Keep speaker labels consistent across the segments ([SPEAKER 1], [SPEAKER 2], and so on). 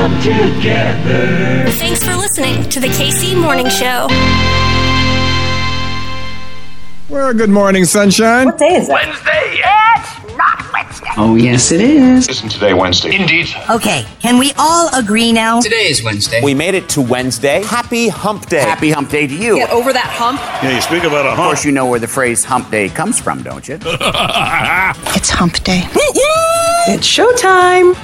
[SPEAKER 1] come together.
[SPEAKER 2] Thanks for listening to the KC Morning Show.
[SPEAKER 3] Well, good morning, sunshine.
[SPEAKER 4] What day is it?
[SPEAKER 1] Wednesday.
[SPEAKER 4] It's not Wednesday.
[SPEAKER 5] Oh, yes, it is.
[SPEAKER 6] Isn't today Wednesday?
[SPEAKER 1] Indeed.
[SPEAKER 4] Okay, can we all agree now?
[SPEAKER 5] Today is Wednesday.
[SPEAKER 7] We made it to Wednesday. Happy hump day.
[SPEAKER 5] Happy hump day to you.
[SPEAKER 8] Get over that hump.
[SPEAKER 6] Yeah, you speak about a hump.
[SPEAKER 5] Of course, you know where the phrase hump day comes from, don't you?
[SPEAKER 9] It's hump day.
[SPEAKER 8] It's showtime.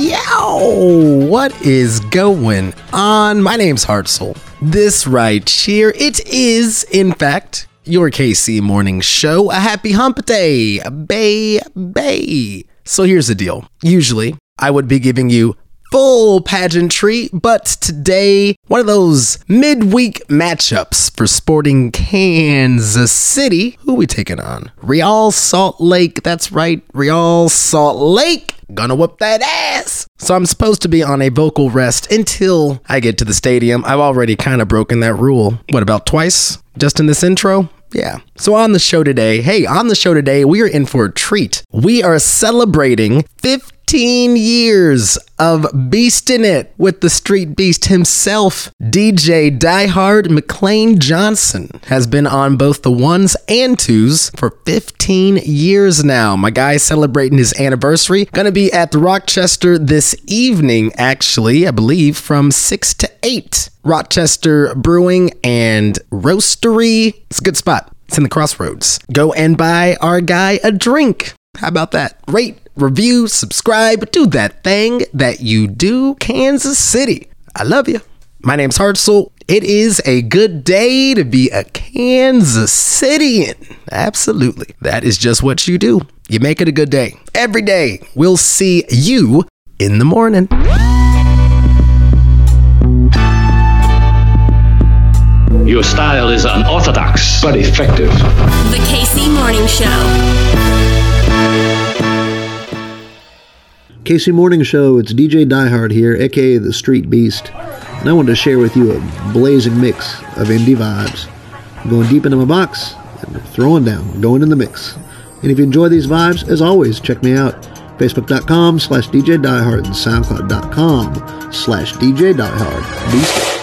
[SPEAKER 10] Yow! What is going on? My name's Hartzell. This right here, it is, in fact, your KC morning show. A happy hump day, bay, bay. So here's the deal. Usually, I would be giving you full pageantry, but today, one of those midweek matchups for sporting Kansas City. Who we taking on? Real Salt Lake. That's right, Real Salt Lake. Gonna whoop that ass. So I'm supposed to be on a vocal rest until I get to the stadium. I've already kind of broken that rule. What about twice? Just in this intro? Yeah. So on the show today, hey, on the show today, we are in for a treat. We are celebrating 15 years of beasting it with the street beast himself. DJ Diehard McClain Johnson has been on both the ones and twos for 15 years now. My guy's celebrating his anniversary. Gonna be at the Rochester this evening, actually, I believe, from 6 to 8. Rochester Brewing and Roastery. It's a good spot. It's in the crossroads. Go and buy our guy a drink. How about that? Rate, review, subscribe, do that thing that you do, Kansas City. I love you. My name's Hartzell. It is a good day to be a Kansas Citian. Absolutely. That is just what you do. You make it a good day. Every day, we'll see you in the morning.
[SPEAKER 1] Your style is unorthodox, but effective.
[SPEAKER 2] The KC Morning Show.
[SPEAKER 11] KC Morning Show, it's DJ Diehard here, aka the Street Beast, and I wanted to share with you a blazing mix of indie vibes. I'm going deep into my box and throwing down, going in the mix. And if you enjoy these vibes, as always, check me out. Facebook.com slash DJ Diehard and SoundCloud.com slash DJ Diehard.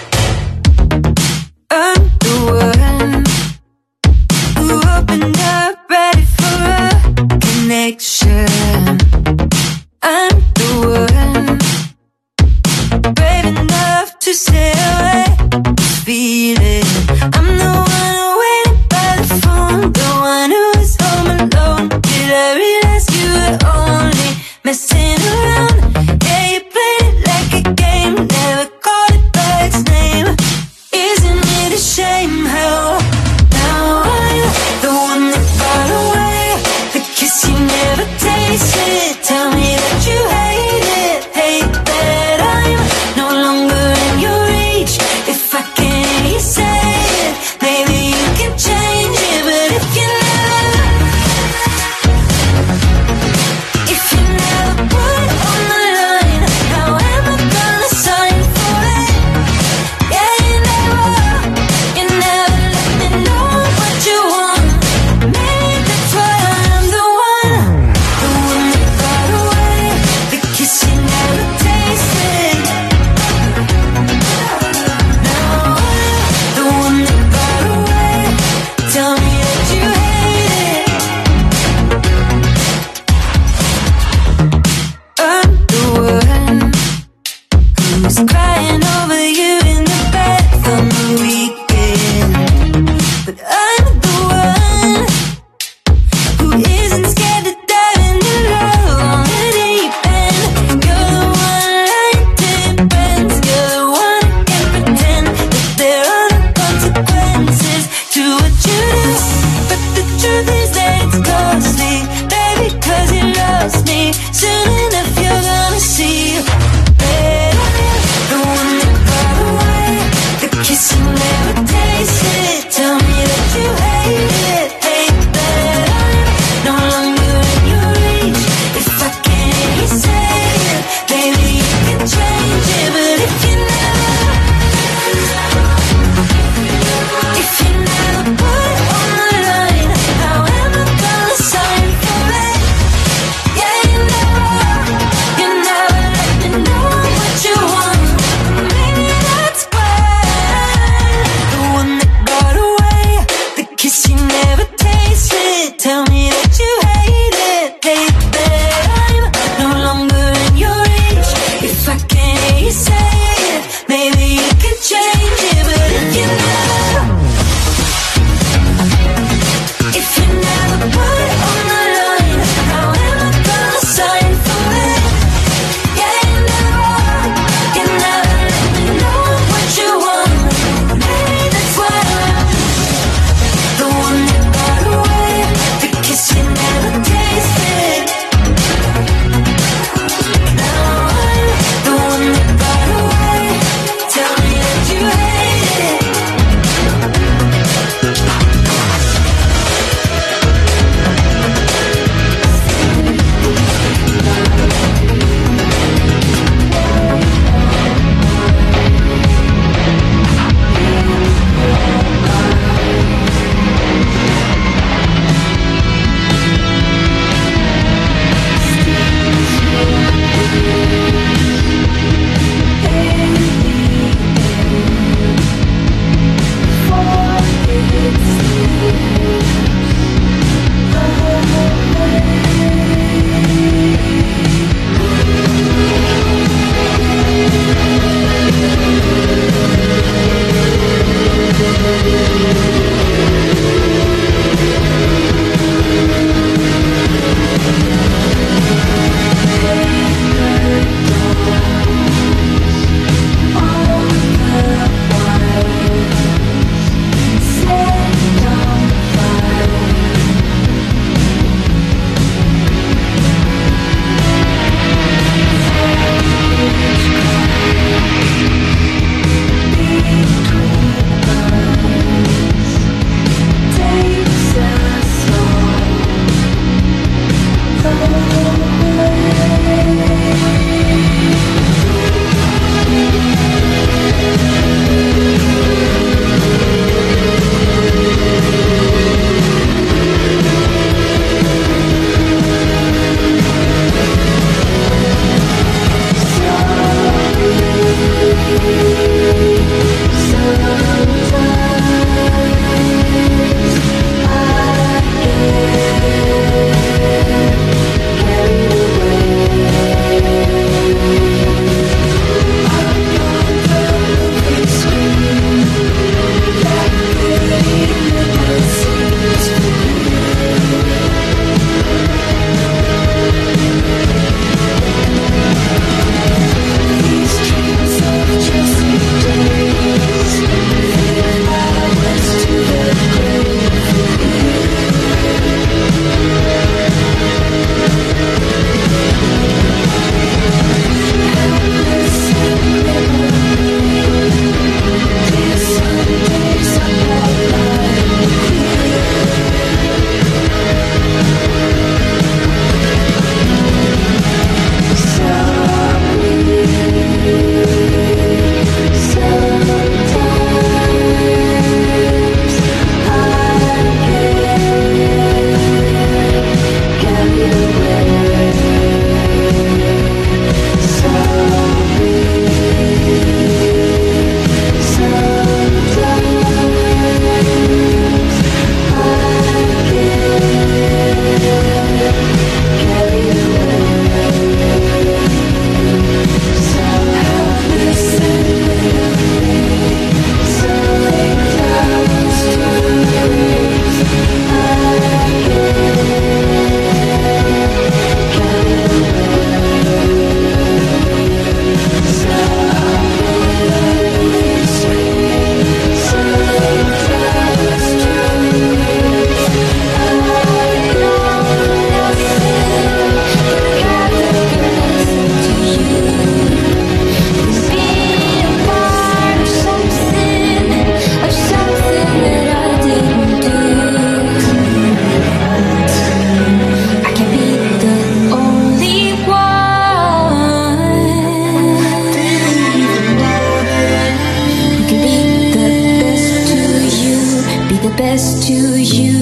[SPEAKER 9] the best to you.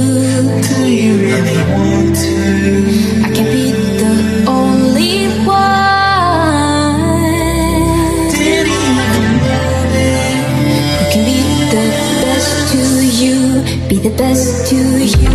[SPEAKER 9] Do you really want to? I can be the only one.
[SPEAKER 11] Did you even love it? Who can be the best to you. Be the
[SPEAKER 2] best to you.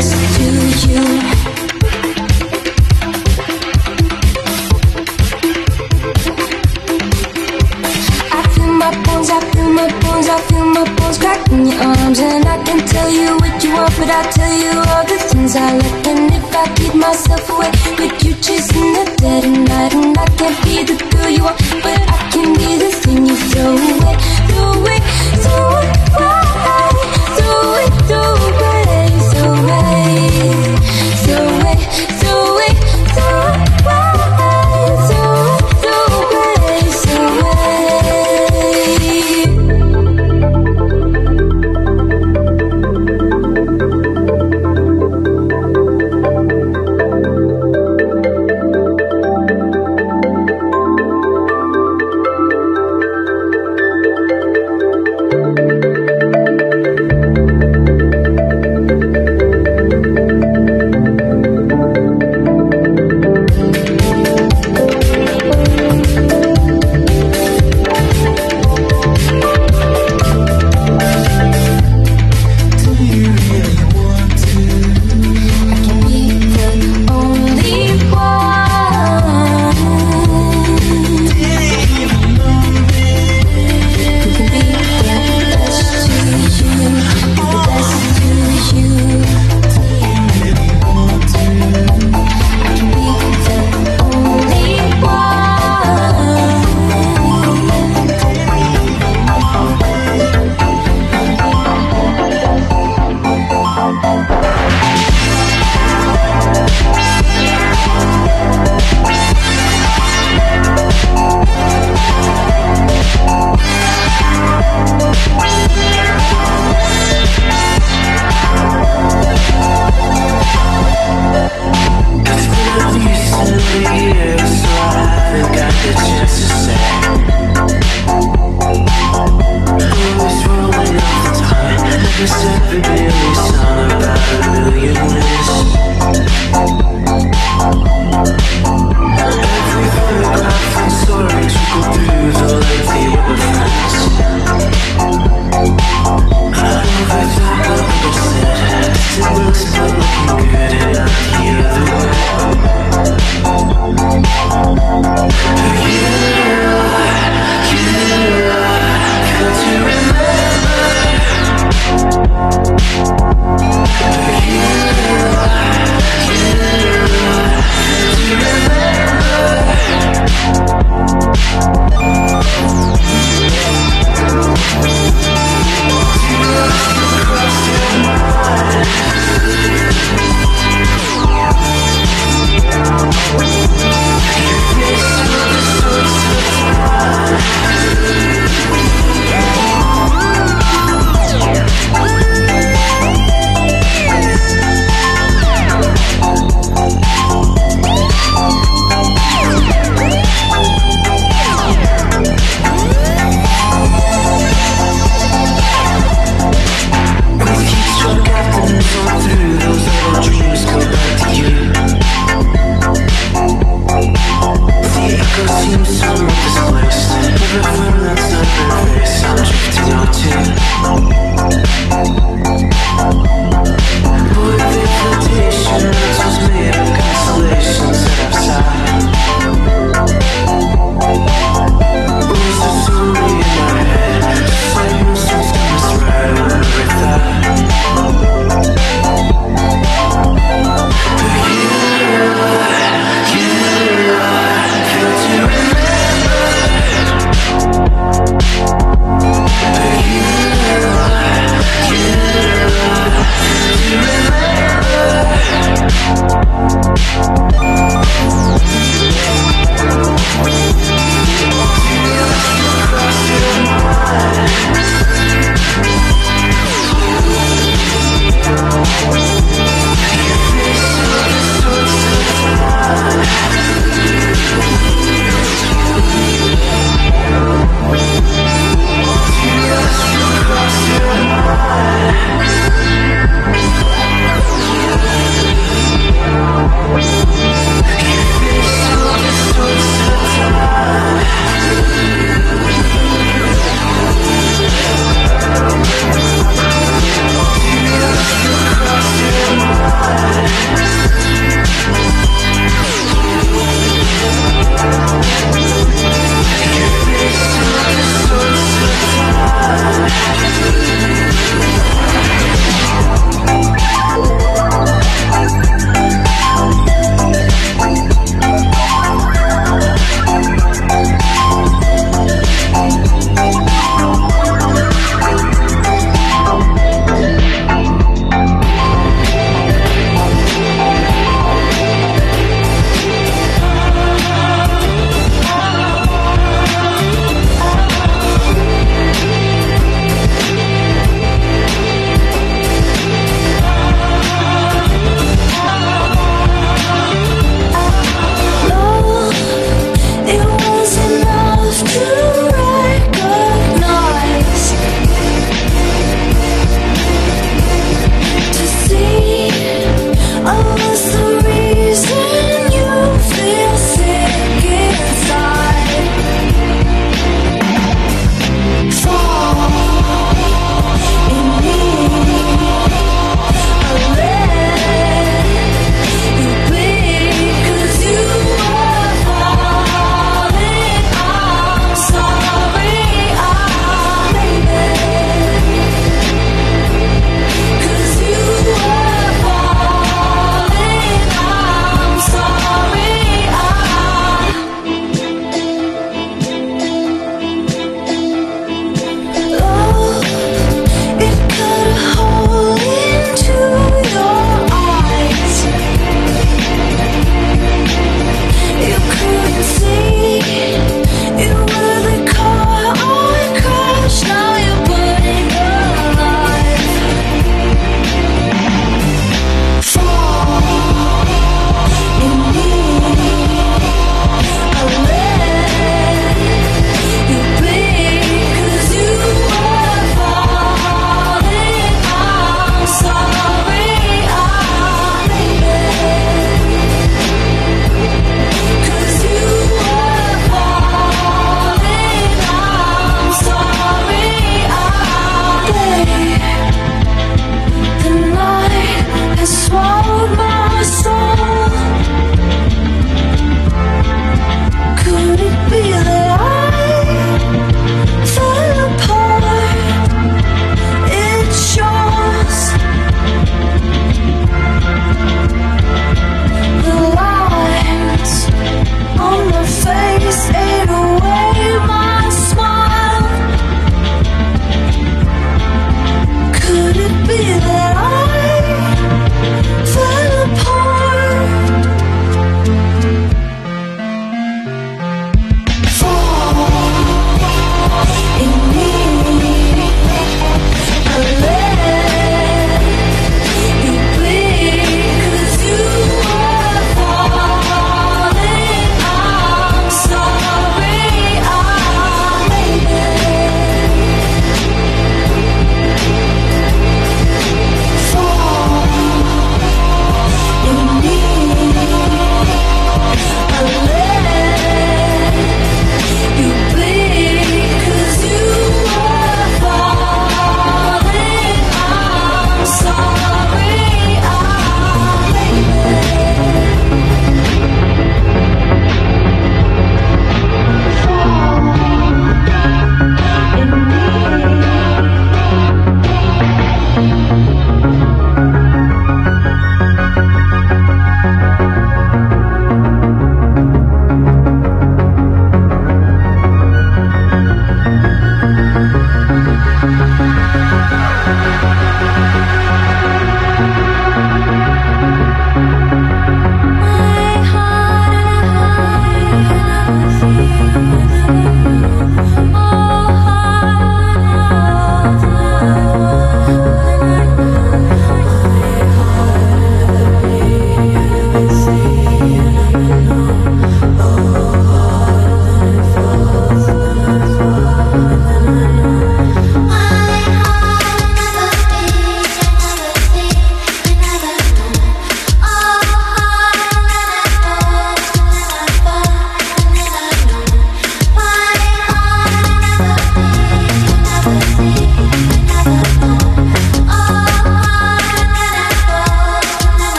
[SPEAKER 2] Six.